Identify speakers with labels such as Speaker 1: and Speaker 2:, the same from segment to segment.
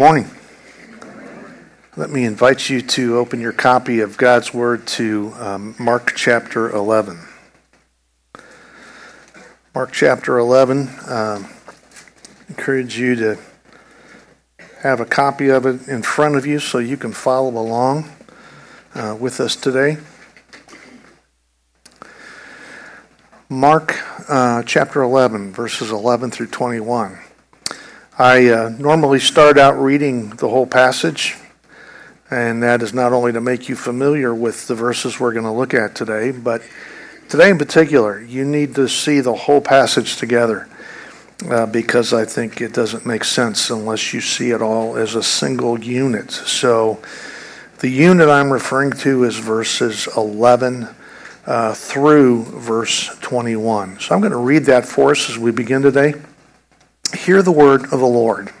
Speaker 1: Morning. Let me invite you to open your copy of God's Word to um, Mark chapter 11. Mark chapter 11. Um, encourage you to have a copy of it in front of you so you can follow along uh, with us today. Mark uh, chapter 11, verses 11 through 21. I uh, normally start out reading the whole passage, and that is not only to make you familiar with the verses we're going to look at today, but today in particular, you need to see the whole passage together uh, because I think it doesn't make sense unless you see it all as a single unit. So the unit I'm referring to is verses 11 uh, through verse 21. So I'm going to read that for us as we begin today. Hear the word of the Lord.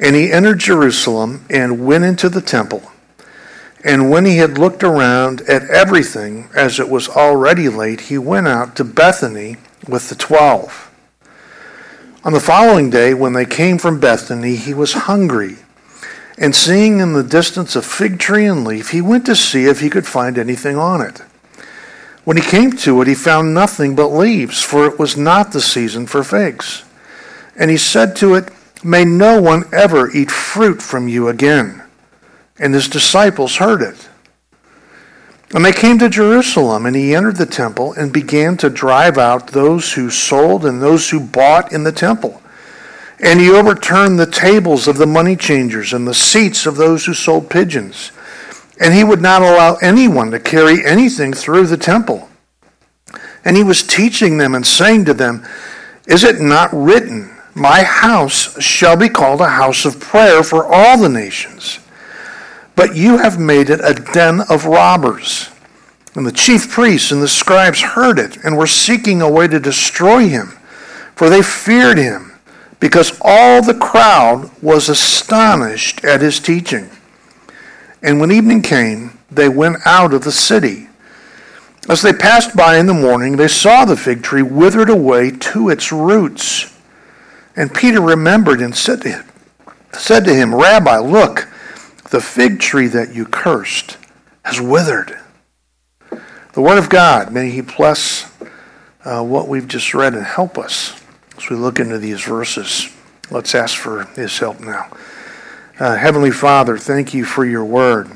Speaker 1: And he entered Jerusalem and went into the temple. And when he had looked around at everything, as it was already late, he went out to Bethany with the twelve. On the following day, when they came from Bethany, he was hungry. And seeing in the distance a fig tree and leaf, he went to see if he could find anything on it. When he came to it, he found nothing but leaves, for it was not the season for figs. And he said to it, May no one ever eat fruit from you again. And his disciples heard it. And they came to Jerusalem, and he entered the temple and began to drive out those who sold and those who bought in the temple. And he overturned the tables of the money changers and the seats of those who sold pigeons. And he would not allow anyone to carry anything through the temple. And he was teaching them and saying to them, Is it not written, My house shall be called a house of prayer for all the nations? But you have made it a den of robbers. And the chief priests and the scribes heard it and were seeking a way to destroy him, for they feared him, because all the crowd was astonished at his teaching. And when evening came, they went out of the city. As they passed by in the morning, they saw the fig tree withered away to its roots. And Peter remembered and said to him, said to him Rabbi, look, the fig tree that you cursed has withered. The Word of God, may He bless uh, what we've just read and help us as we look into these verses. Let's ask for His help now. Uh, Heavenly Father, thank you for your Word.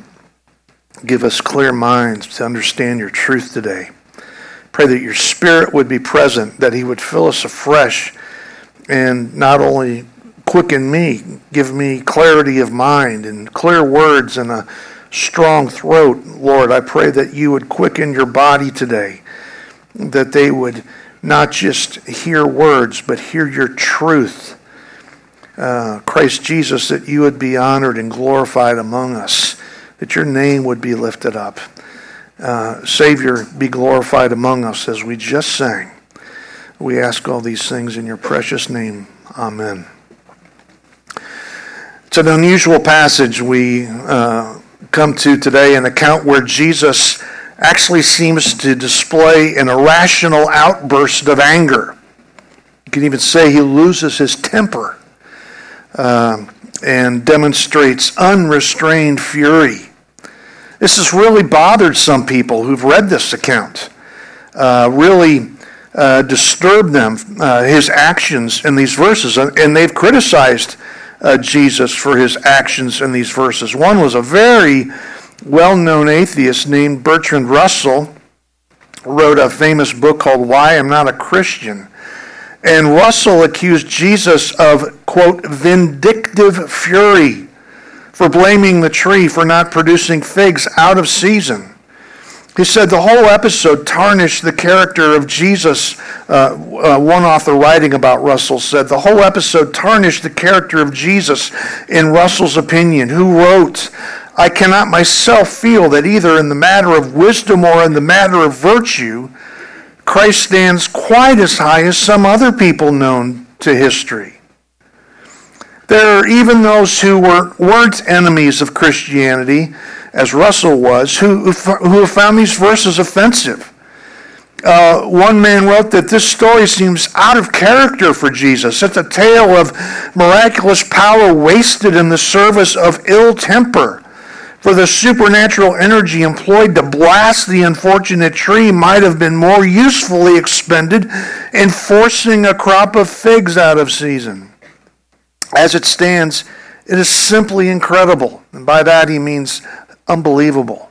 Speaker 1: Give us clear minds to understand your truth today. Pray that your Spirit would be present, that He would fill us afresh and not only quicken me, give me clarity of mind and clear words and a strong throat. Lord, I pray that you would quicken your body today, that they would not just hear words, but hear your truth. Uh, Christ Jesus, that you would be honored and glorified among us, that your name would be lifted up. Uh, Savior, be glorified among us as we just sang. We ask all these things in your precious name. Amen. It's an unusual passage we uh, come to today, an account where Jesus actually seems to display an irrational outburst of anger. You can even say he loses his temper uh, and demonstrates unrestrained fury. This has really bothered some people who've read this account, uh, really uh, disturbed them, uh, his actions in these verses, and they've criticized uh, Jesus for his actions in these verses. One was a very well known atheist named Bertrand Russell, wrote a famous book called Why I'm Not a Christian. And Russell accused Jesus of, quote, vindictive fury for blaming the tree for not producing figs out of season. He said the whole episode tarnished the character of Jesus. Uh, uh, one author writing about Russell said the whole episode tarnished the character of Jesus in Russell's opinion, who wrote, I cannot myself feel that either in the matter of wisdom or in the matter of virtue, Christ stands quite as high as some other people known to history. There are even those who were, weren't enemies of Christianity as Russell was, who, who have found these verses offensive. Uh, one man wrote that this story seems out of character for Jesus. It's a tale of miraculous power wasted in the service of ill temper. For the supernatural energy employed to blast the unfortunate tree might have been more usefully expended in forcing a crop of figs out of season. As it stands, it is simply incredible. And by that he means unbelievable.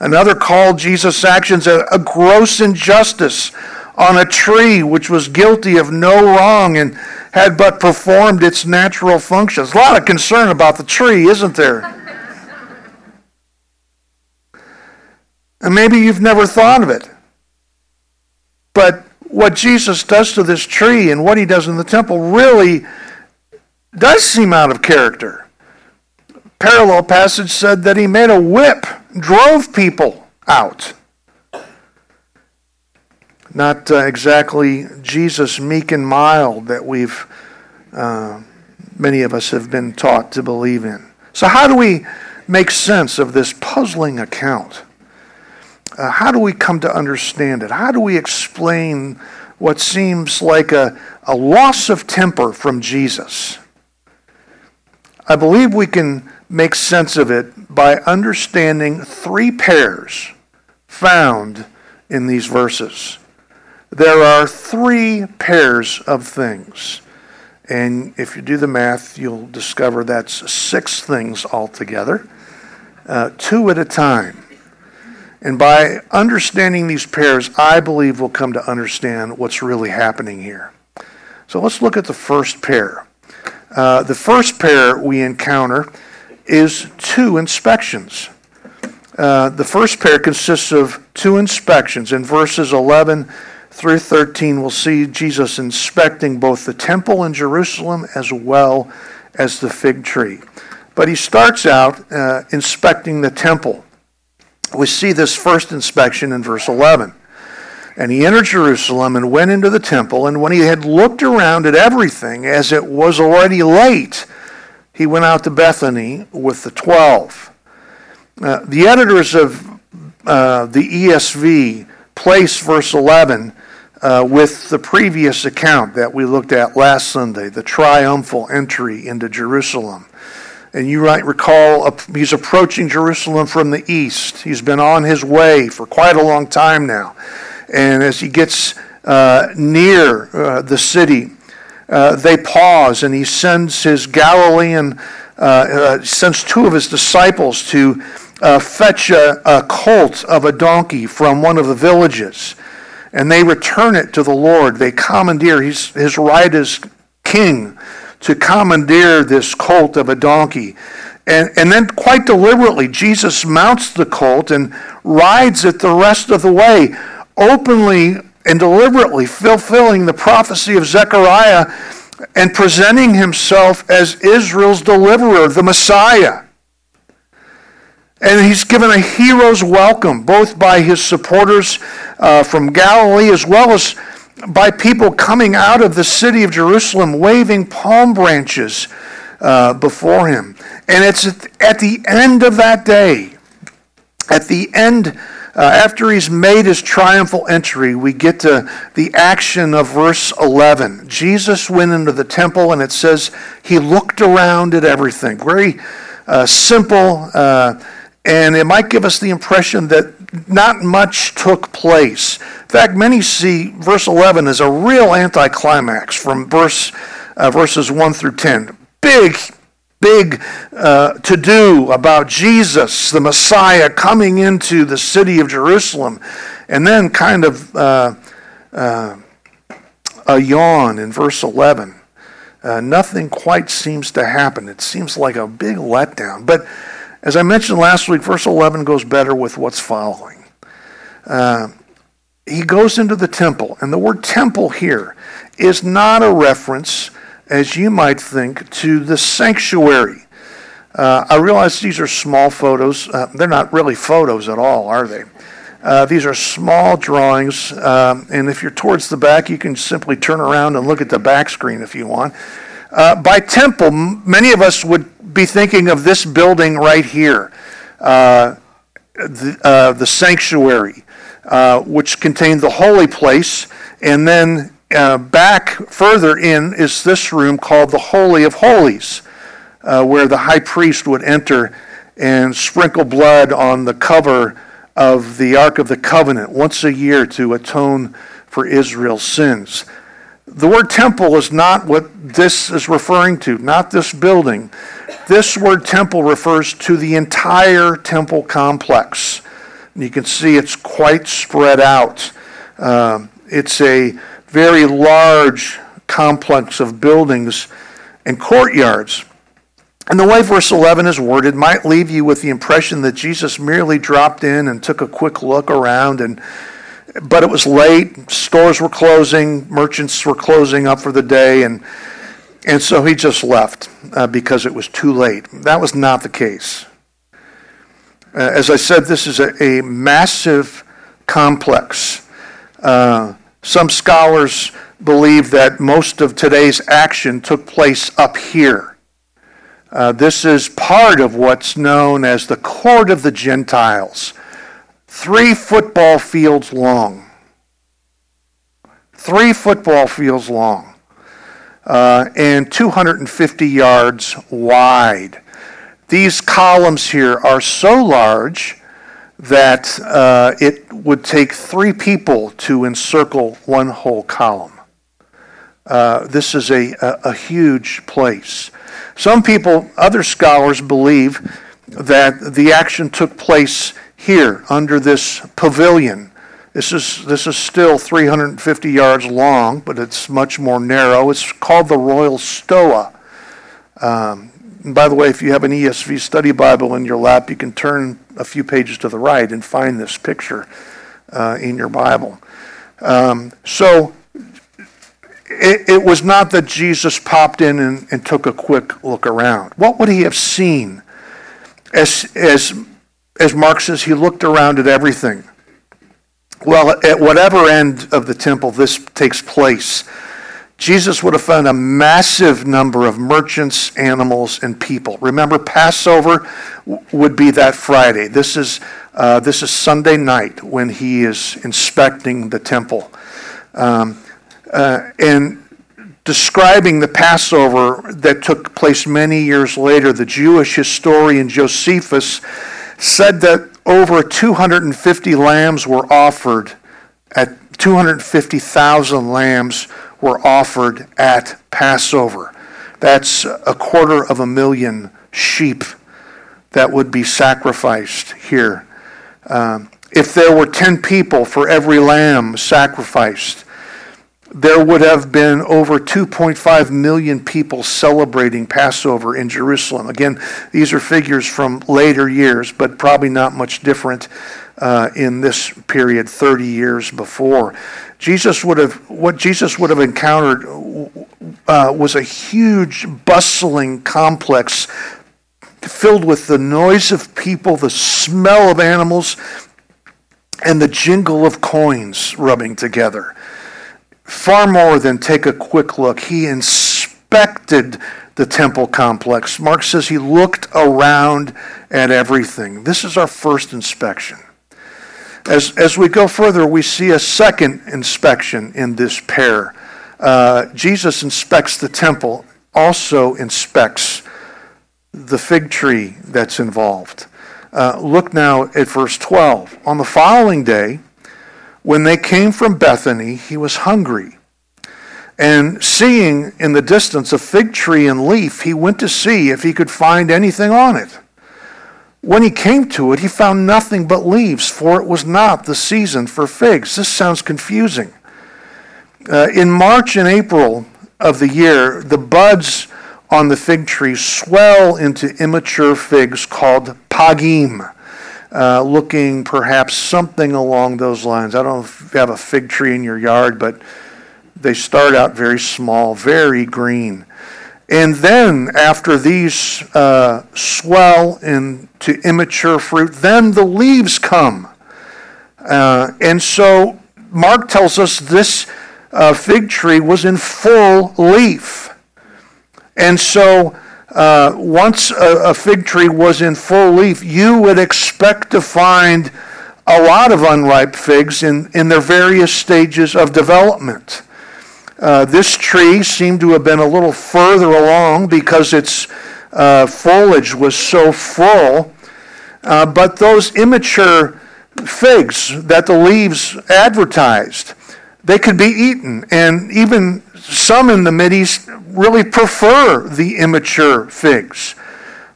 Speaker 1: Another called Jesus' actions a, a gross injustice on a tree which was guilty of no wrong and had but performed its natural functions. A lot of concern about the tree, isn't there? And maybe you've never thought of it. But what Jesus does to this tree and what he does in the temple really does seem out of character. Parallel passage said that he made a whip, drove people out. Not uh, exactly Jesus meek and mild that we've, uh, many of us have been taught to believe in. So, how do we make sense of this puzzling account? Uh, how do we come to understand it? How do we explain what seems like a, a loss of temper from Jesus? I believe we can make sense of it by understanding three pairs found in these verses. There are three pairs of things. And if you do the math, you'll discover that's six things altogether, uh, two at a time. And by understanding these pairs, I believe we'll come to understand what's really happening here. So let's look at the first pair. Uh, the first pair we encounter is two inspections. Uh, the first pair consists of two inspections. In verses 11 through 13, we'll see Jesus inspecting both the temple in Jerusalem as well as the fig tree. But he starts out uh, inspecting the temple. We see this first inspection in verse 11. And he entered Jerusalem and went into the temple. And when he had looked around at everything, as it was already late, he went out to Bethany with the twelve. Uh, the editors of uh, the ESV place verse 11 uh, with the previous account that we looked at last Sunday, the triumphal entry into Jerusalem. And you might recall he's approaching Jerusalem from the east. He's been on his way for quite a long time now. And as he gets uh, near uh, the city, uh, they pause and he sends his Galilean, uh, uh, sends two of his disciples to uh, fetch a, a colt of a donkey from one of the villages. And they return it to the Lord. They commandeer, his, his right as king to commandeer this colt of a donkey. And, and then, quite deliberately, Jesus mounts the colt and rides it the rest of the way openly and deliberately fulfilling the prophecy of Zechariah and presenting himself as Israel's deliverer, the Messiah. And he's given a hero's welcome, both by his supporters uh, from Galilee as well as by people coming out of the city of Jerusalem waving palm branches uh, before him. And it's at the end of that day, at the end uh, after he's made his triumphal entry, we get to the action of verse 11. Jesus went into the temple, and it says he looked around at everything. Very uh, simple, uh, and it might give us the impression that not much took place. In fact, many see verse 11 as a real anticlimax from verse, uh, verses 1 through 10. Big, big uh, to do about Jesus, the Messiah, coming into the city of Jerusalem, and then kind of uh, uh, a yawn in verse 11. Uh, nothing quite seems to happen. It seems like a big letdown. But as I mentioned last week, verse 11 goes better with what's following. Uh, he goes into the temple, and the word temple here is not a reference as you might think, to the sanctuary. Uh, I realize these are small photos. Uh, they're not really photos at all, are they? Uh, these are small drawings, um, and if you're towards the back, you can simply turn around and look at the back screen if you want. Uh, by temple, many of us would be thinking of this building right here. Uh, the, uh, the sanctuary, uh, which contained the holy place, and then uh, back further in is this room called the Holy of Holies, uh, where the high priest would enter and sprinkle blood on the cover of the Ark of the Covenant once a year to atone for Israel's sins. The word temple is not what this is referring to, not this building. This word temple refers to the entire temple complex. You can see it's quite spread out. Uh, it's a very large complex of buildings and courtyards. And the way verse 11 is worded might leave you with the impression that Jesus merely dropped in and took a quick look around and but it was late, stores were closing, merchants were closing up for the day and and so he just left uh, because it was too late. That was not the case. Uh, as I said, this is a, a massive complex. Uh, some scholars believe that most of today's action took place up here. Uh, this is part of what's known as the Court of the Gentiles. Three football fields long. Three football fields long. Uh, and 250 yards wide. These columns here are so large that uh, it would take three people to encircle one whole column. Uh, this is a, a, a, huge place. Some people, other scholars, believe that the action took place here under this pavilion. This is, this is still 350 yards long, but it's much more narrow. It's called the Royal Stoa. Um, and by the way, if you have an ESV study Bible in your lap, you can turn a few pages to the right and find this picture uh, in your Bible. Um, so it, it, was not that Jesus popped in and, and, took a quick look around. What would he have seen? As, as, as Mark says, he looked around at everything. Well, at whatever end of the temple this takes place, Jesus would have found a massive number of merchants, animals, and people. Remember, Passover would be that Friday. This is, uh, this is Sunday night when he is inspecting the temple. Um, uh, and describing the Passover that took place many years later, the Jewish historian Josephus said that over 250 lambs were offered at 250,000 lambs were offered at Passover. That's a quarter of a million sheep that would be sacrificed here. Um, if there were 10 people for every lamb sacrificed, there would have been over 2.5 million people celebrating Passover in Jerusalem. Again, these are figures from later years, but probably not much different uh, in this period 30 years before. Jesus would have what Jesus would have encountered uh, was a huge bustling complex filled with the noise of people, the smell of animals, and the jingle of coins rubbing together. Far more than take a quick look, he inspected the temple complex. Mark says he looked around at everything. This is our first inspection. As, as we go further, we see a second inspection in this pair. Uh, Jesus inspects the temple, also inspects the fig tree that's involved. Uh, look now at verse 12. On the following day, when they came from Bethany, he was hungry. And seeing in the distance a fig tree and leaf, he went to see if he could find anything on it. When he came to it, he found nothing but leaves, for it was not the season for figs. This sounds confusing. Uh, in March and April of the year, the buds on the fig tree swell into immature figs called pagim, uh, looking perhaps something along those lines. I don't know if you have a fig tree in your yard, but they start out very small, very green. And then, after these uh, swell into immature fruit, then the leaves come. Uh, and so, Mark tells us this uh, fig tree was in full leaf. And so, uh, once a, a fig tree was in full leaf, you would expect to find a lot of unripe figs in, in their various stages of development. Uh, this tree seemed to have been a little further along because its uh, foliage was so full. Uh, but those immature figs that the leaves advertised, they could be eaten. And even some in the Mideast really prefer the immature figs.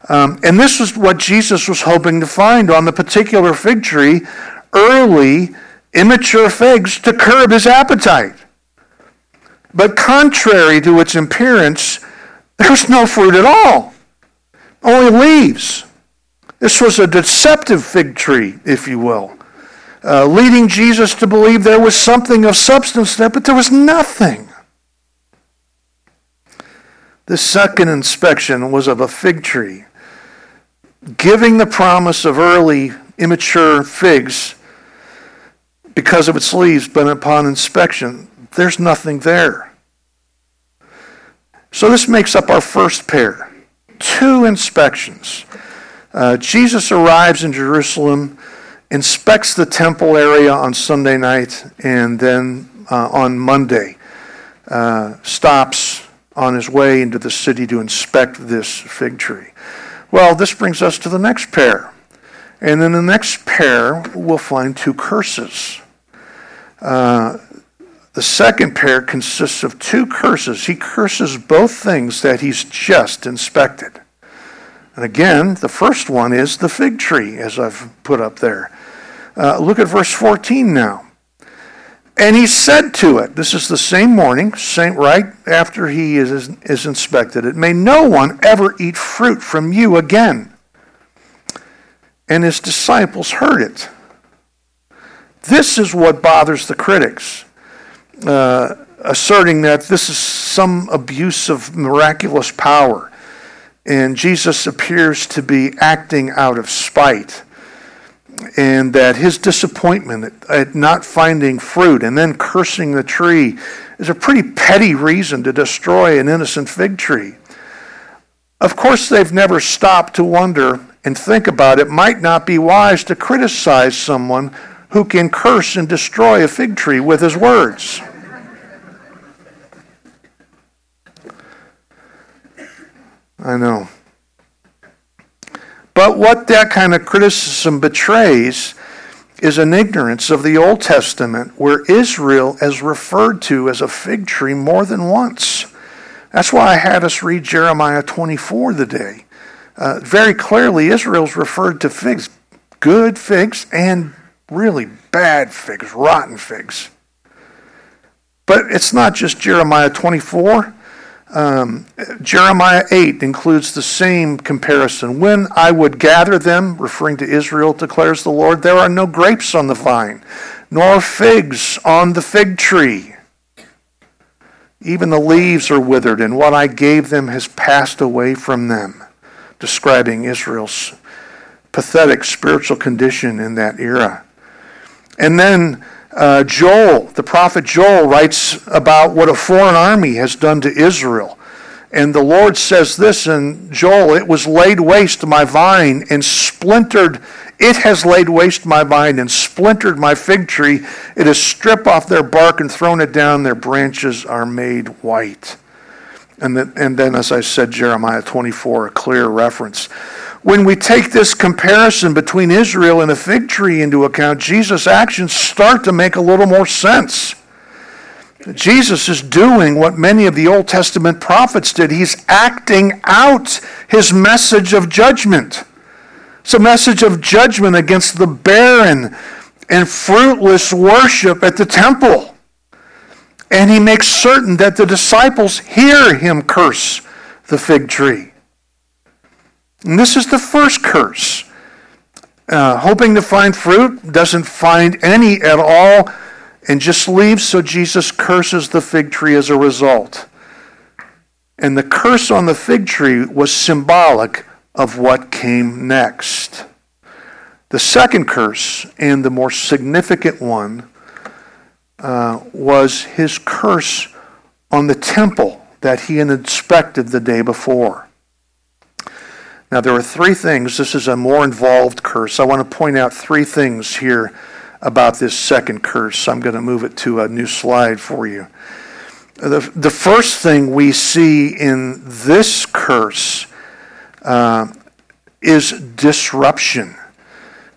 Speaker 1: Um, and this is what Jesus was hoping to find on the particular fig tree early, immature figs to curb his appetite. But contrary to its appearance, there's no fruit at all, only leaves. This was a deceptive fig tree, if you will, uh, leading Jesus to believe there was something of substance there, but there was nothing. The second inspection was of a fig tree giving the promise of early immature figs because of its leaves, but upon inspection, there's nothing there. So this makes up our first pair two inspections. Uh, Jesus arrives in Jerusalem, inspects the temple area on Sunday night, and then uh, on Monday uh, stops on his way into the city to inspect this fig tree. Well, this brings us to the next pair. And in the next pair, we'll find two curses. Uh, the second pair consists of two curses. He curses both things that he's just inspected. And again, the first one is the fig tree, as I've put up there. Uh, look at verse 14 now. And he said to it, this is the same morning, same, right after he is, is inspected it, may no one ever eat fruit from you again. And his disciples heard it. This is what bothers the critics, uh, asserting that this is some abuse of miraculous power. And Jesus appears to be acting out of spite and that his disappointment at not finding fruit and then cursing the tree is a pretty petty reason to destroy an innocent fig tree. Of course, they've never stopped to wonder and think about it might not be wise to criticize someone who can curse and destroy a fig tree with his words. I know. But what that kind of criticism betrays is an ignorance of the Old Testament where Israel is referred to as a fig tree more than once. That's why I had us read Jeremiah 24 today. Uh, very clearly, Israel's referred to figs, good figs and really bad figs, rotten figs. But it's not just Jeremiah 24. Um, Jeremiah 8 includes the same comparison. When I would gather them, referring to Israel, declares the Lord, there are no grapes on the vine, nor figs on the fig tree. Even the leaves are withered, and what I gave them has passed away from them, describing Israel's pathetic spiritual condition in that era. And then uh, Joel, the prophet Joel, writes about what a foreign army has done to Israel. And the Lord says this in Joel it was laid waste my vine and splintered. It has laid waste my vine and splintered my fig tree. It has stripped off their bark and thrown it down. Their branches are made white. And then, and then as I said, Jeremiah 24, a clear reference. When we take this comparison between Israel and a fig tree into account, Jesus' actions start to make a little more sense. Jesus is doing what many of the Old Testament prophets did. He's acting out his message of judgment. It's a message of judgment against the barren and fruitless worship at the temple. And he makes certain that the disciples hear him curse the fig tree. And this is the first curse. Uh, hoping to find fruit, doesn't find any at all, and just leaves, so Jesus curses the fig tree as a result. And the curse on the fig tree was symbolic of what came next. The second curse, and the more significant one, uh, was his curse on the temple that he had inspected the day before. Now, there are three things. This is a more involved curse. I want to point out three things here about this second curse. I'm going to move it to a new slide for you. The, the first thing we see in this curse uh, is disruption.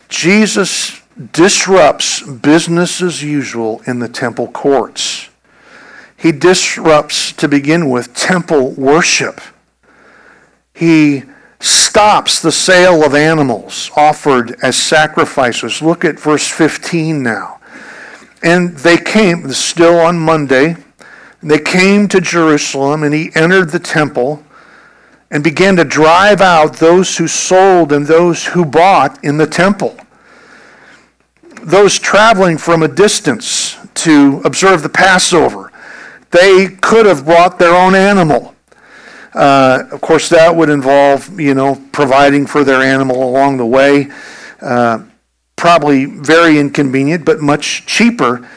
Speaker 1: Jesus disrupts business as usual in the temple courts. He disrupts, to begin with, temple worship. He stops the sale of animals offered as sacrifices. Look at verse 15 now. And they came, still on Monday, they came to Jerusalem, and he entered the temple and began to drive out those who sold and those who bought in the temple. Those traveling from a distance to observe the Passover, they could have brought their own animal uh, of course, that would involve, you know, providing for their animal along the way. Uh, probably very inconvenient, but much cheaper.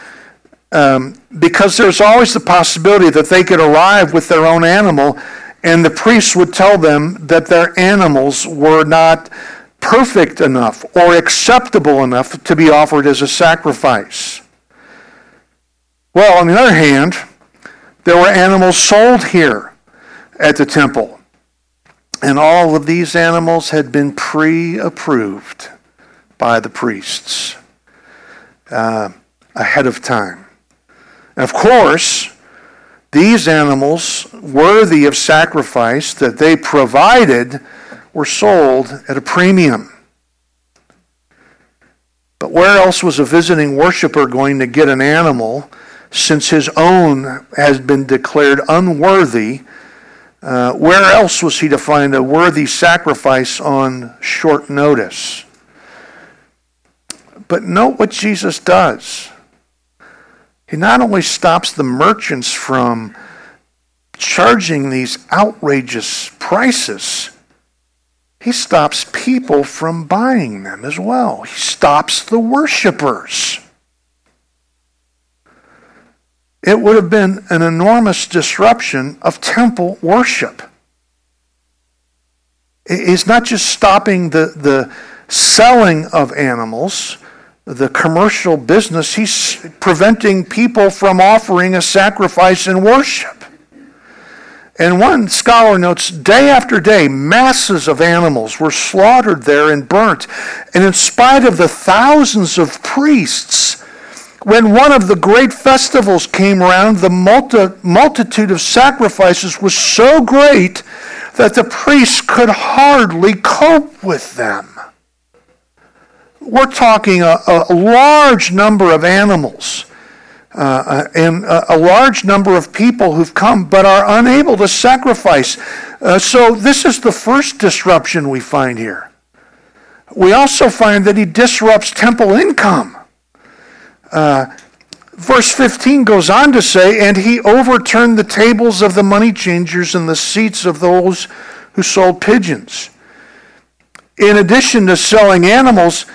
Speaker 1: Um, because there's always the possibility that they could arrive with their own animal, and the priests would tell them that their animals were not perfect enough or acceptable enough to be offered as a sacrifice. Well, on the other hand, there were animals sold here at the temple. And all of these animals had been pre approved by the priests uh, ahead of time. And of course, these animals worthy of sacrifice that they provided were sold at a premium. But where else was a visiting worshiper going to get an animal since his own has been declared unworthy uh, where else was he to find a worthy sacrifice on short notice? But note what Jesus does. He not only stops the merchants from charging these outrageous prices, he stops people from buying them as well. He stops the worshipers it would have been an enormous disruption of temple worship. It's not just stopping the, the selling of animals, the commercial business, he's preventing people from offering a sacrifice in worship. And one scholar notes day after day, masses of animals were slaughtered there and burnt. And in spite of the thousands of priests when one of the great festivals came around, the multi, multitude of sacrifices was so great that the priests could hardly cope with them. We're talking a, a large number of animals uh, uh and a, large number of people who've come but are unable to sacrifice. Uh, so, this is the first disruption we find here. We also find that he disrupts temple income. Uh, verse 15 goes on to say, And he overturned the tables of the money changers and the seats of those who sold pigeons. In addition to selling animals,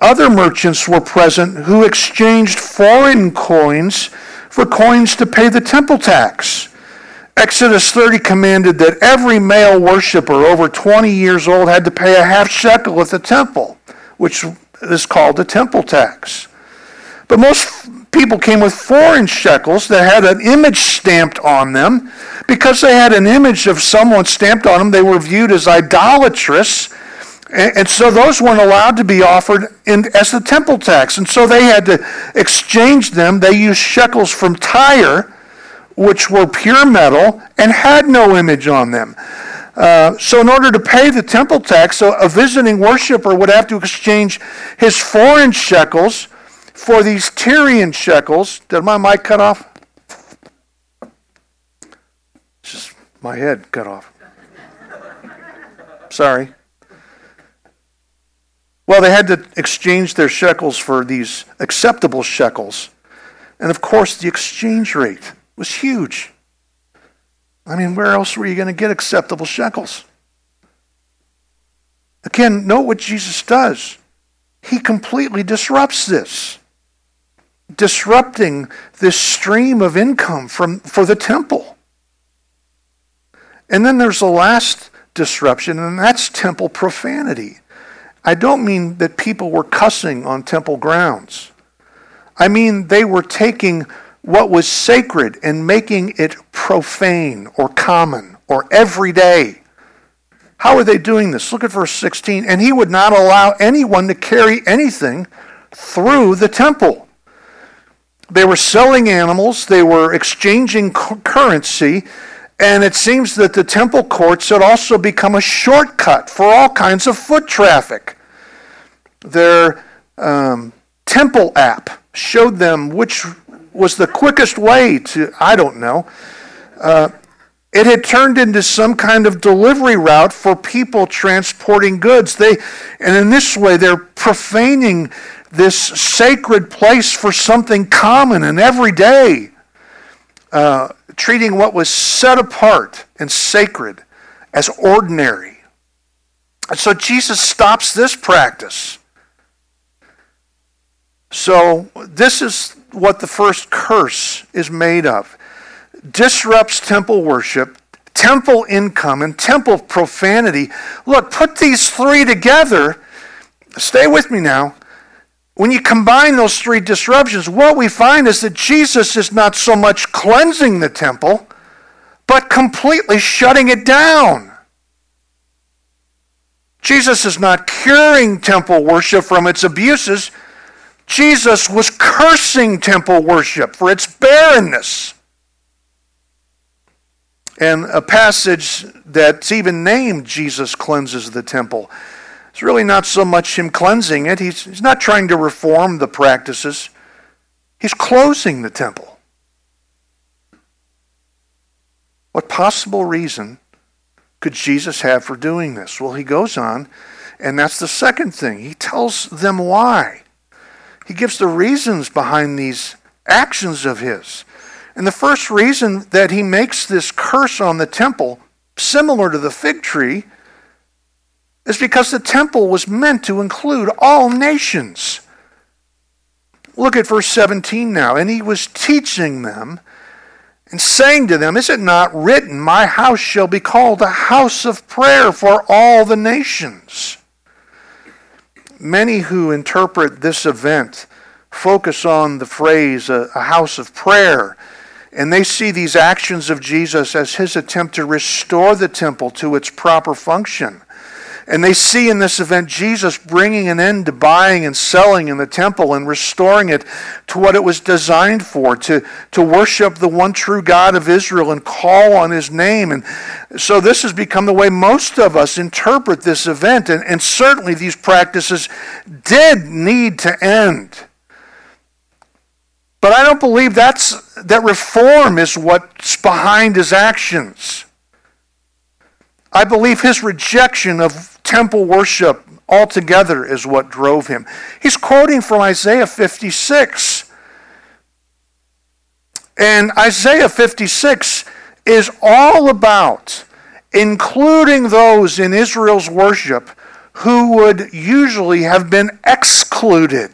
Speaker 1: other merchants were present who exchanged foreign coins for coins to pay the temple tax. Exodus 30 commanded that every male worshiper over 20 years old had to pay a half shekel at the temple, which is called the temple tax. But most people came with foreign shekels that had an image stamped on them. Because they had an image of someone stamped on them, they were viewed as idolatrous. And, so those weren't allowed to be offered in, as the temple tax. And so they had to exchange them. They used shekels from Tyre, which were pure metal and had no image on them. Uh, so, in order to pay the temple tax, a visiting worshiper would have to exchange his foreign shekels for these Tyrian shekels. Did my mic cut off? Just my head cut off. Sorry. Well, they had to exchange their shekels for these acceptable shekels. And of course, the exchange rate was huge. I mean, where else were you going to get acceptable shekels? Again, note what Jesus does. He completely disrupts this disrupting this stream of income from, for the temple. And then there's the last disruption, and that's temple profanity. I don't mean that people were cussing on temple grounds. I mean they were taking what was sacred and making it profane or common or everyday. How are they doing this? Look at verse 16. And he would not allow anyone to carry anything through the temple. They were selling animals, they were exchanging currency, and it seems that the temple courts had also become a shortcut for all kinds of foot traffic. Their um, temple app showed them which was the quickest way to, I don't know. Uh, it had turned into some kind of delivery route for people transporting goods. They, and in this way, they're profaning this sacred place for something common and everyday. Uh, treating what was set apart and sacred as ordinary. And so Jesus stops this practice. So, this is what the first curse is made of disrupts temple worship, temple income, and temple profanity. Look, put these three together. Stay with me now. When you combine those three disruptions, what we find is that Jesus is not so much cleansing the temple, but completely shutting it down. Jesus is not curing temple worship from its abuses. Jesus was cursing temple worship for its barrenness. And a passage that's even named Jesus cleanses the temple it's really not so much him cleansing it, he's, he's not trying to reform the practices, he's closing the temple. What possible reason could Jesus have for doing this? Well, he goes on, and that's the second thing. He tells them why. He gives the reasons behind these actions of his. And the first reason that he makes this curse on the temple, similar to the fig tree, is because the temple was meant to include all nations. Look at verse 17 now. And he was teaching them and saying to them, Is it not written, My house shall be called a house of prayer for all the nations? Many who interpret this event focus on the phrase a house of prayer. And they see these actions of Jesus as his attempt to restore the temple to its proper function. And they see in this event Jesus bringing an end to buying and selling in the temple and restoring it to what it was designed for, to, to worship the one true God of Israel and call on his name. And so this has become the way most of us interpret this event. And, and certainly these practices did need to end. But I don't believe that's, that reform is what's behind his actions. I believe his rejection of temple worship altogether is what drove him. He's quoting from Isaiah 56. And Isaiah 56 is all about including those in Israel's worship who would usually have been excluded.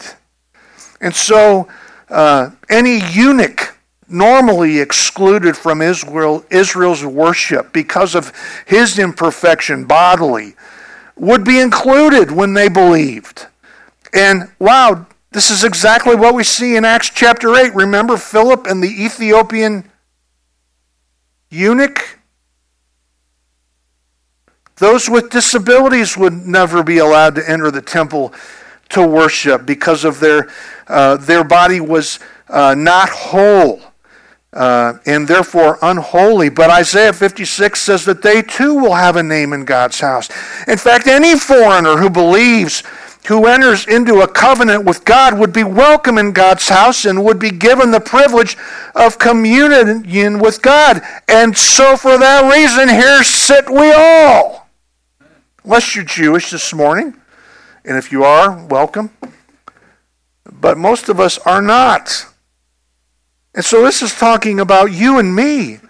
Speaker 1: And so, uh, any eunuch normally excluded from Israel, Israel's worship because of his imperfection bodily would be included when they believed. And wow, this is exactly what we see in Acts chapter 8. Remember Philip and the Ethiopian eunuch? Those with disabilities would never be allowed to enter the temple to worship because of their, uh, their body was uh, not whole uh, and therefore unholy. But Isaiah 56 says that they too will have a name in God's house. In fact, any foreigner who believes, who enters into a covenant with God, would be welcome in God's house and would be given the privilege of communion with God. And so, for that reason, here sit we all. Unless you're Jewish this morning. And if you are, welcome. But most of us are not. And so this is talking about you and me.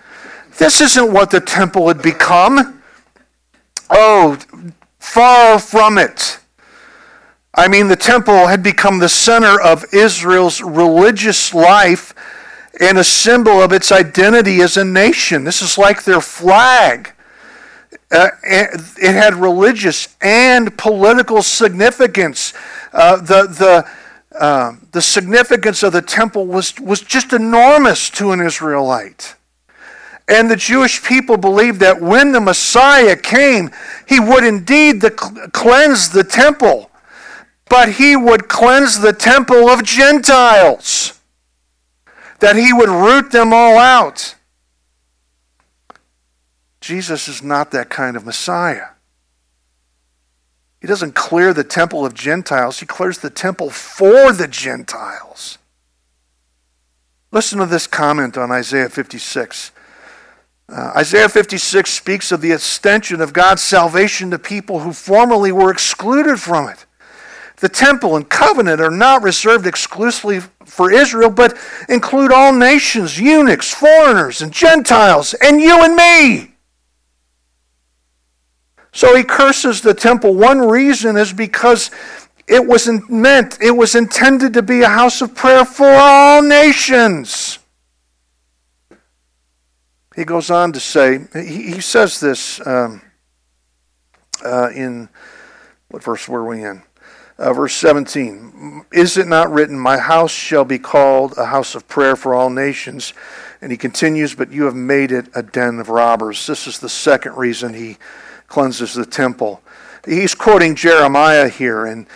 Speaker 1: This isn't what the temple had become. Oh, far from it. I mean, the temple had become the center of Israel's religious life and a symbol of its identity as a nation. This is like their flag. Uh, it had religious and political significance. Uh, the, the, uh, the significance of the temple was, was just enormous to an Israelite. And the Jewish people believed that when the Messiah came, he would indeed the, cleanse the temple, but he would cleanse the temple of Gentiles, that he would root them all out. Jesus is not that kind of Messiah. He doesn't clear the temple of Gentiles, he clears the temple for the Gentiles. Listen to this comment on Isaiah 56. Uh, Isaiah 56 speaks of the extension of God's salvation to people who formerly were excluded from it. The temple and covenant are not reserved exclusively for Israel, but include all nations, eunuchs, foreigners, and Gentiles, and you and me. So he curses the temple. One reason is because it was meant, it was intended to be a house of prayer for all nations. He goes on to say, he, he says this um, uh, in, what verse were we in? Uh, verse 17 Is it not written, My house shall be called a house of prayer for all nations? And he continues, But you have made it a den of robbers. This is the second reason he cleanses the temple. He's quoting Jeremiah here, and,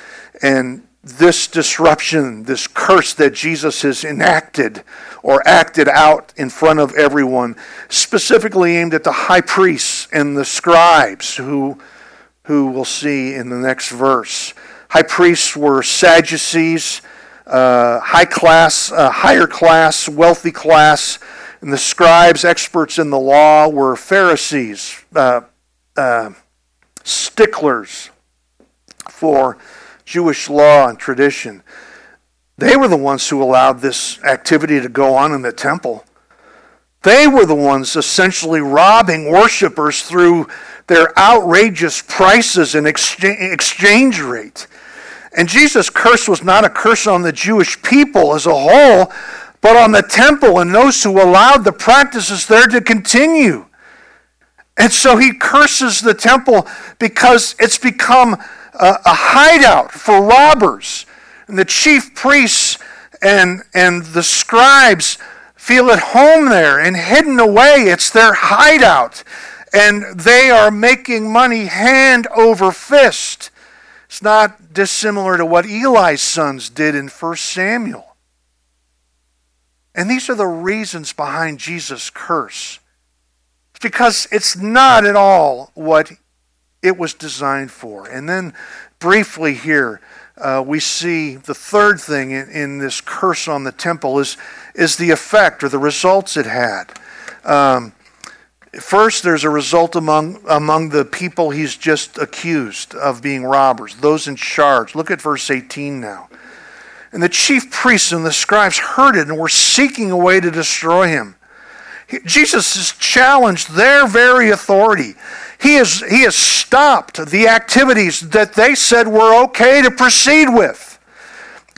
Speaker 1: and this disruption, this curse that Jesus has enacted or acted out in front of everyone, specifically aimed at the high priests and the scribes, who, who we'll see in the next verse. High priests were Sadducees, uh, high class, uh, higher class, wealthy class, and the scribes, experts in the law, were Pharisees, uh, uh, sticklers for Jewish law and tradition. They were the ones who allowed this activity to go on in the temple. They were the ones essentially robbing worshipers through their outrageous prices and exchange rate. And Jesus' curse was not a curse on the Jewish people as a whole, but on the temple and those who allowed the practices there to continue. And so he curses the temple because it's become a, a hideout for robbers. And the chief priests and, and the scribes feel at home there and hidden away. It's their hideout. And they are making money hand over fist. It's not dissimilar to what Eli's sons did in 1 Samuel. And these are the reasons behind Jesus' curse because it's not at all what it was designed for. And then, briefly, here, uh, we see the third thing in, in, this curse on the temple is, is the effect or the results it had. Um, first, there's a result among, among the people he's just accused of being robbers, those in charge. Look at verse 18 now. And the chief priests and the scribes heard it and were seeking a way to destroy him. Jesus has challenged their very authority. He has, he has stopped the activities that they said were okay to proceed with.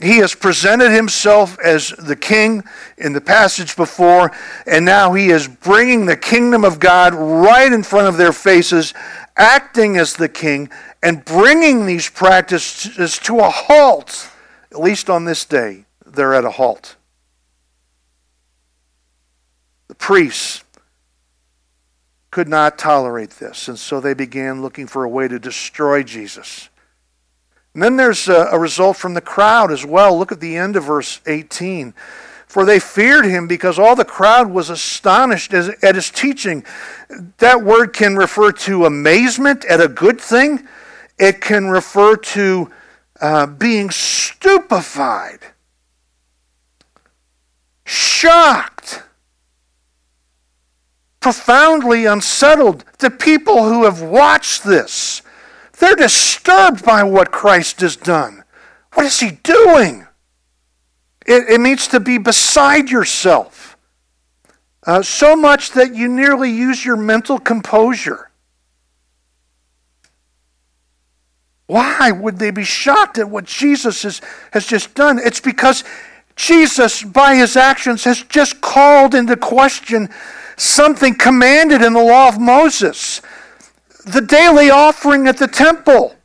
Speaker 1: He has presented himself as the king in the passage before, and now he is bringing the kingdom of God right in front of their faces, acting as the king, and bringing these practices to a halt. At least on this day, they're at a halt. The priests could not tolerate this, and so they began looking for a way to destroy Jesus. And then there's a, a, result from the crowd as well. Look at the end of verse 18. For they feared him because all the crowd was astonished at his teaching. That word can refer to amazement at a good thing, it can refer to uh, being stupefied, shocked profoundly unsettled. The people who have watched this, they're disturbed by what Christ has done. What is he doing? It, it means to be beside yourself. Uh, so much that you nearly use your mental composure. Why would they be shocked at what Jesus has just done? It's because Jesus, by his actions, has just called into question something commanded in the law of Moses. the daily offering at the temple.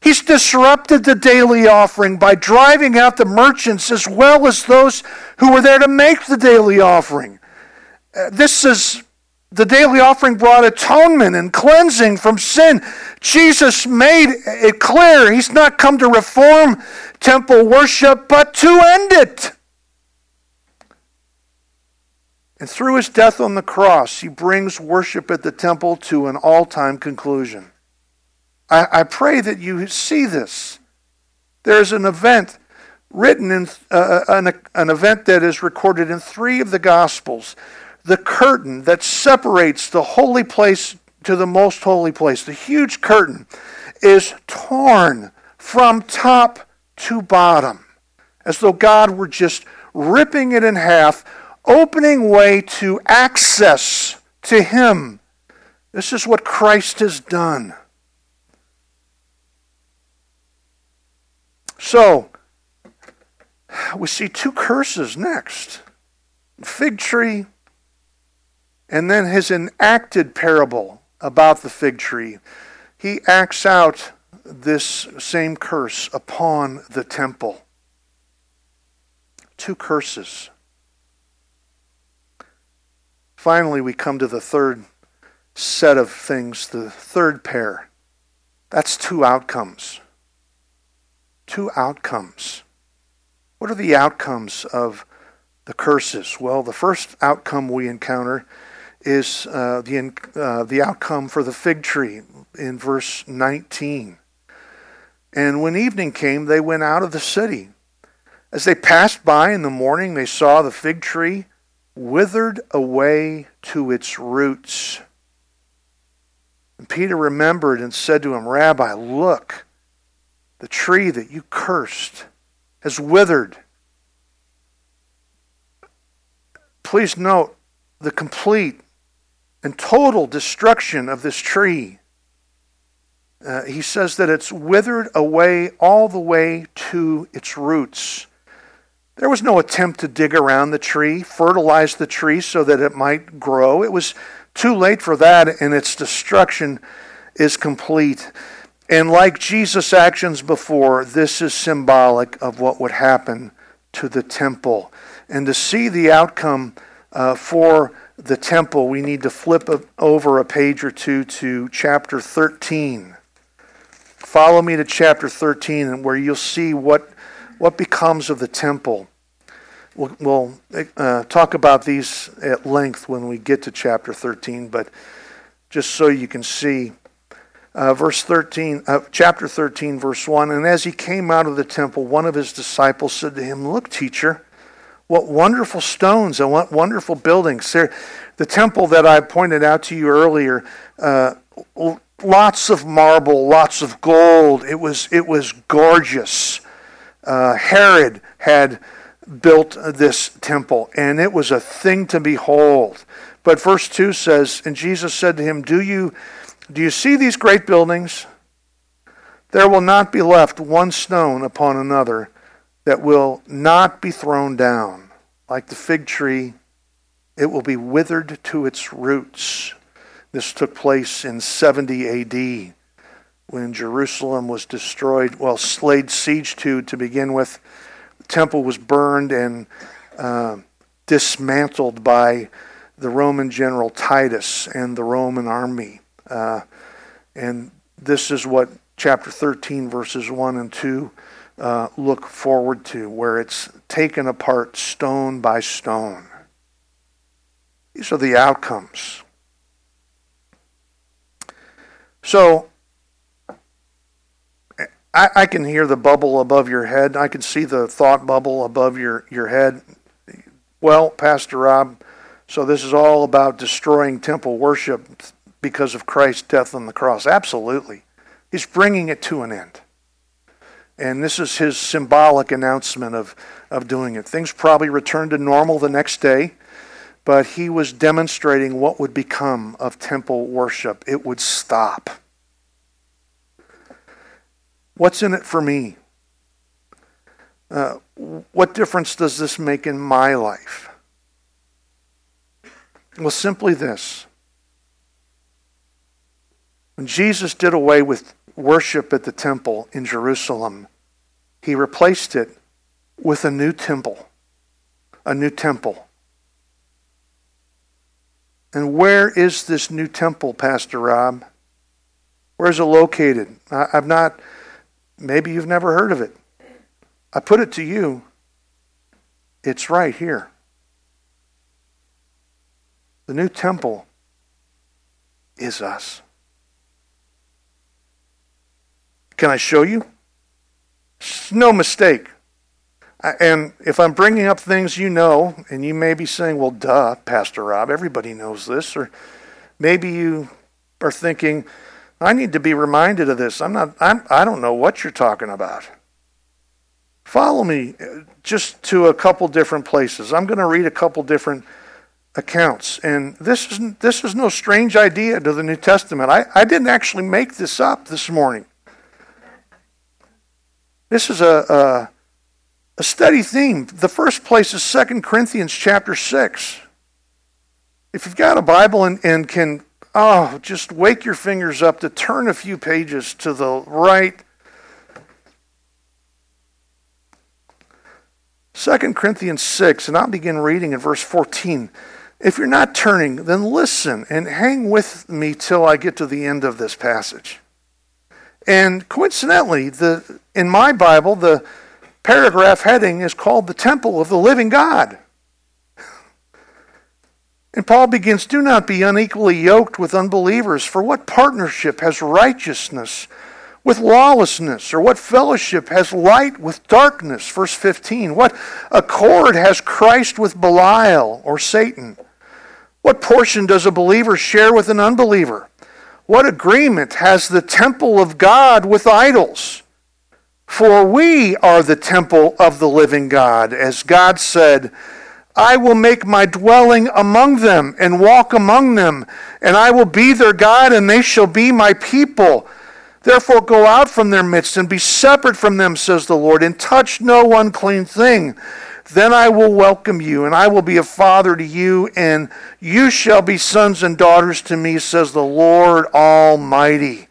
Speaker 1: He's disrupted the daily offering by driving out the merchants as well as those who were there to make the daily offering. Uh, this is the daily offering brought atonement and cleansing from sin. Jesus made it clear he's not come to reform temple worship, but to end it. And through his death on the cross, he brings worship at the temple to an all time conclusion. I, I, pray that you see this. There's an event written in uh, uh an, an event that is recorded in three of the Gospels the curtain that separates the holy place to the most holy place, the huge curtain, is torn from top to bottom, as though God were just ripping it in half, opening way to access to Him. This is what Christ has done. So, we see two curses next fig tree and then his enacted parable about the fig tree, he acts out this same curse upon the temple. Two curses. Finally, we come to the third set of things, the third pair. That's two outcomes. Two outcomes. What are the outcomes of the curses? Well, the first outcome we encounter is uh, the, uh, the outcome for the fig tree in verse 19. And when evening came, they went out of the city. As they passed by in the morning, they saw the fig tree withered away to its roots. And Peter remembered and said to him, Rabbi, look, the tree that you cursed has withered. Please note the complete and total destruction of this tree. Uh, he says that it's withered away all the way to its roots. There was no attempt to dig around the tree, fertilize the tree so that it might grow. It was too late for that, and its destruction is complete. And like Jesus' actions before, this is symbolic of what would happen to the temple. And to see the outcome uh, for the temple, we need to flip over a page or two to chapter 13. Follow me to chapter 13, where you'll see what, what becomes of the temple. We'll, we'll uh, talk about these at length when we get to chapter 13, but just so you can see. Uh, verse 13, uh, chapter 13, verse 1. And as he came out of the temple, one of his disciples said to him, Look, teacher, what wonderful stones and what wonderful buildings. The temple that I pointed out to you earlier, uh, lots of marble, lots of gold. It was, it was gorgeous. Uh, Herod had built this temple, and it was a thing to behold. But verse 2 says, And Jesus said to him, Do you, do you see these great buildings? There will not be left one stone upon another that will not be thrown down. Like the fig tree, it will be withered to its roots. This took place in 70 AD when Jerusalem was destroyed, well, laid siege to to begin with. The temple was burned and uh, dismantled by the Roman general Titus and the Roman army. Uh, and this is what chapter 13, verses 1 and 2 uh, look forward to, where it's taken apart stone by stone. These are the outcomes. So, I, I, can hear the bubble above your head. I can see the thought bubble above your, your head. Well, Pastor Rob, so this is all about destroying temple worship because of Christ's death on the cross. Absolutely. He's bringing it to an end. And this is his symbolic announcement of, of doing it. Things probably returned to normal the next day, but he was demonstrating what would become of temple worship. It would stop. What's in it for me? Uh, what difference does this make in my life? Well, simply this When Jesus did away with worship at the temple in Jerusalem, he replaced it with a new temple. A new temple. And where is this new temple, Pastor Rob? Where is it located? I, have not, maybe you've never heard of it. I put it to you. It's right here. The new temple is us. Can I show you? No mistake. And if I'm bringing up things you know, and you may be saying, well, duh, Pastor Rob, everybody knows this. Or maybe you are thinking, I need to be reminded of this. I'm not, I'm, I don't know what you're talking about. Follow me uh, just to a couple different places. I'm going to read a couple different accounts. And this is, this is no strange idea to the New Testament. I, I didn't actually make this up this morning. This is a, a, a steady theme. The first place is 2 Corinthians chapter 6. If you've got a Bible and, and can, oh, just wake your fingers up to turn a few pages to the right. 2 Corinthians 6, and I'll begin reading in verse 14. If you're not turning, then listen and hang with me till I get to the end of this passage. And coincidentally, the, in my Bible, the paragraph heading is called The Temple of the Living God. And Paul begins Do not be unequally yoked with unbelievers, for what partnership has righteousness with lawlessness? Or what fellowship has light with darkness? Verse 15. What accord has Christ with Belial or Satan? What portion does a believer share with an unbeliever? What agreement has the temple of God with idols? For we are the temple of the living God, as God said, I will make my dwelling among them and walk among them, and I will be their God, and they shall be my people. Therefore, go out from their midst and be separate from them, says the Lord, and touch no unclean thing. Then I will welcome you, and I will be a father to you, and you shall be sons and daughters to me, says the Lord Almighty.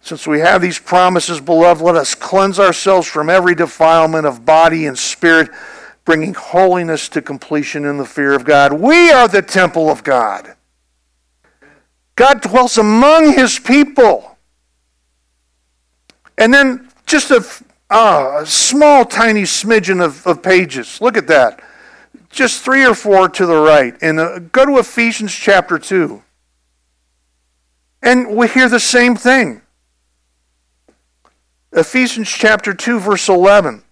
Speaker 1: Since we have these promises, beloved, let us cleanse ourselves from every defilement of body and spirit, bringing holiness to completion in the fear of God. We are the temple of God. God dwells among his people. And then just a Ah, a small, tiny smidgen of, of pages. Look at that. Just three or four to the right. And uh, go to Ephesians chapter 2. And we hear the same thing. Ephesians chapter 2, verse 11.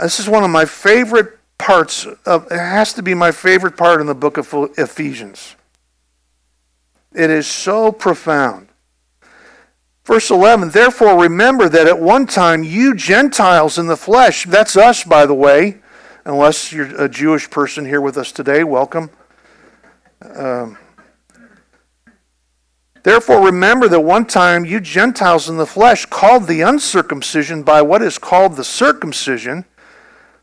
Speaker 1: This is one of my favorite parts of it has to be my favorite part in the book of Ephesians. It is so profound. Verse 11, therefore remember that at one time you Gentiles in the flesh, that's us, by the way, unless you're a Jewish person here with us today, welcome. Um, therefore remember that one time you Gentiles in the flesh, called the uncircumcision by what is called the circumcision,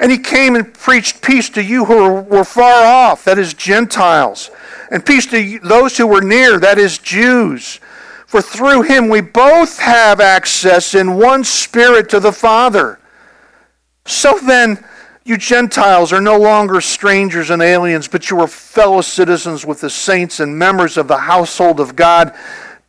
Speaker 1: And he came and preached peace to you who were far off, that is, Gentiles, and peace to those who were near, that is, Jews. For through him we both have access in one spirit to the Father. So then, you Gentiles are no longer strangers and aliens, but you are fellow citizens with the saints and members of the household of God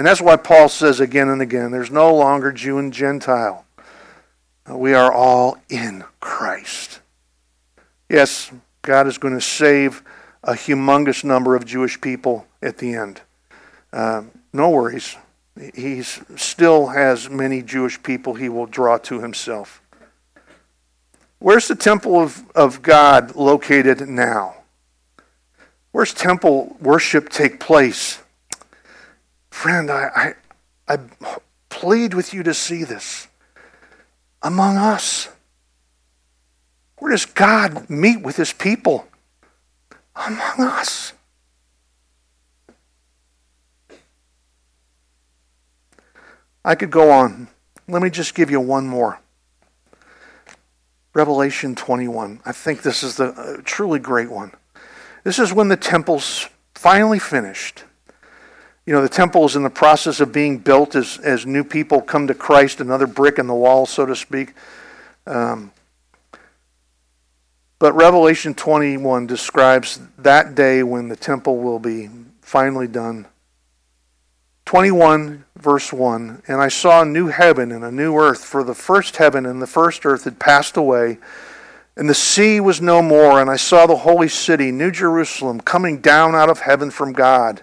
Speaker 1: And that's why Paul says again and again there's no longer Jew and Gentile. We are all in Christ. Yes, God is going to save a humongous number of Jewish people at the end. Uh, no worries. He still has many Jewish people he will draw to himself. Where's the temple of, of God located now? Where's temple worship take place? Friend, I, I, I plead with you to see this. Among us. Where does God meet with his people? Among us. I could go on. Let me just give you one more. Revelation 21. I think this is the uh, truly great one. This is when the temple's finally finished you know, the temple is in the process of being built as, as new people come to Christ, another brick in the wall, so to speak. Um, but Revelation 21 describes that day when the temple will be finally done. 21, verse 1 And I saw a new heaven and a new earth, for the first heaven and the first earth had passed away, and the sea was no more. And I saw the holy city, New Jerusalem, coming down out of heaven from God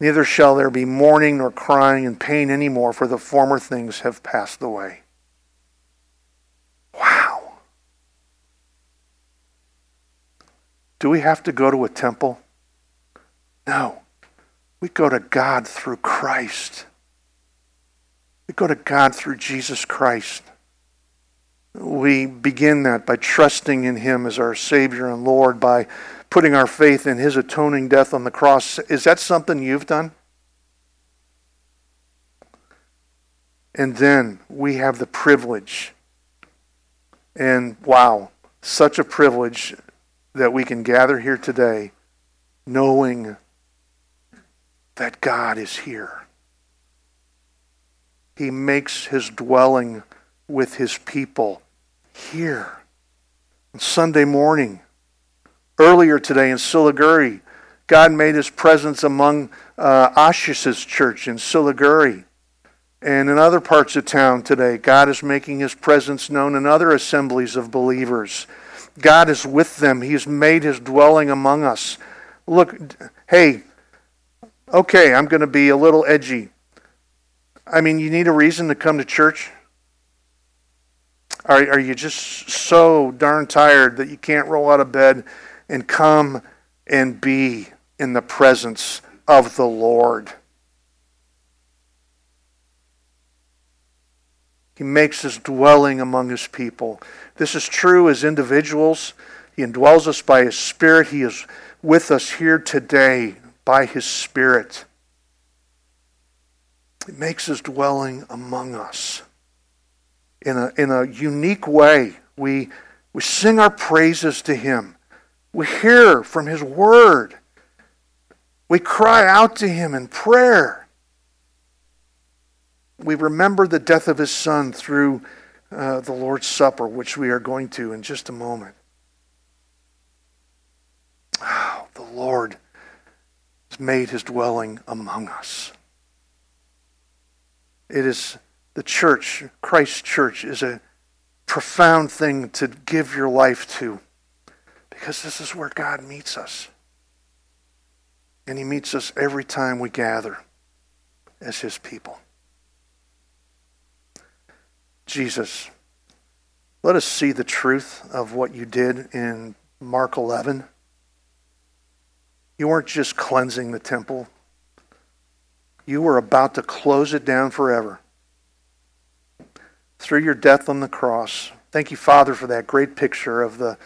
Speaker 1: Neither shall there be mourning nor crying and pain any more, for the former things have passed away. Wow. Do we have to go to a temple? No. We go to God through Christ. We go to God through Jesus Christ. We begin that by trusting in Him as our Savior and Lord, by putting our faith in his atoning death on the cross. Is that something you've done? And then we have the privilege, and wow, such a privilege that we can gather here today knowing that God is here. He makes his dwelling with his people here. On Sunday morning, Earlier today in Siliguri, God made his presence among uh, Ashis's church in Siliguri. And in other parts of town today, God is making his presence known in other assemblies of believers. God is with them. He has made his dwelling among us. Look, hey, okay, I'm going to be a little edgy. I mean, you need a reason to come to church? Are, are you just so darn tired that you can't roll out of bed and come and be in the presence of the Lord. He makes his dwelling among his people. This is true as individuals. He indwells us by his Spirit. He is with us here today by his Spirit. He makes his dwelling among us in a, in a unique way. We, we sing our praises to him. We hear from His Word. We cry out to Him in prayer. We remember the death of His Son through uh, the Lord's Supper, which we are going to in just a moment. Oh, the Lord has made His dwelling among us. It is the church, Christ's church, is a profound thing to give your life to. Because this is where God meets us. And He meets us every time we gather as His people. Jesus, let us see the truth of what you did in Mark 11. You weren't just cleansing the temple, you were about to close it down forever through your death on the cross. Thank you, Father, for that great picture of the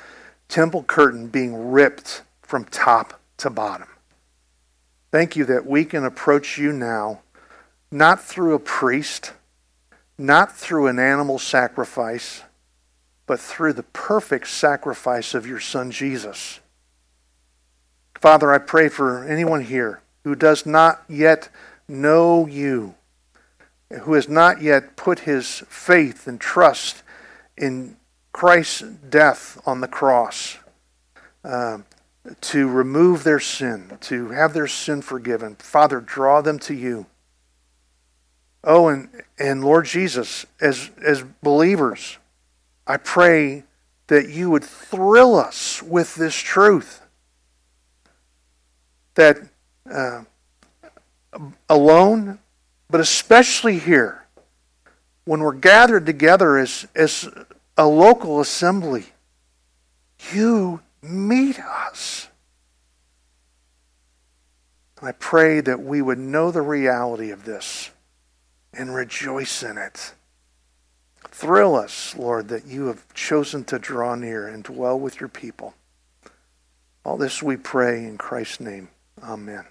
Speaker 1: temple curtain being ripped from top to bottom. Thank you that we can approach you now, not through a priest, not through an animal sacrifice, but through the perfect sacrifice of your Son Jesus. Father, I pray for anyone here who does not yet know you, who has not yet put his faith and trust in Christ's death on the cross uh, to remove their sin, to have their sin forgiven. Father, draw them to you. Oh, and, and Lord Jesus, as, as believers, I pray that you would thrill us with this truth. That uh, alone, but especially here, when we're gathered together as, as a local assembly, you meet us. I pray that we would know the reality of this and rejoice in it. Thrill us, Lord, that you have chosen to draw near and dwell with your people. All this we pray in Christ's name. Amen.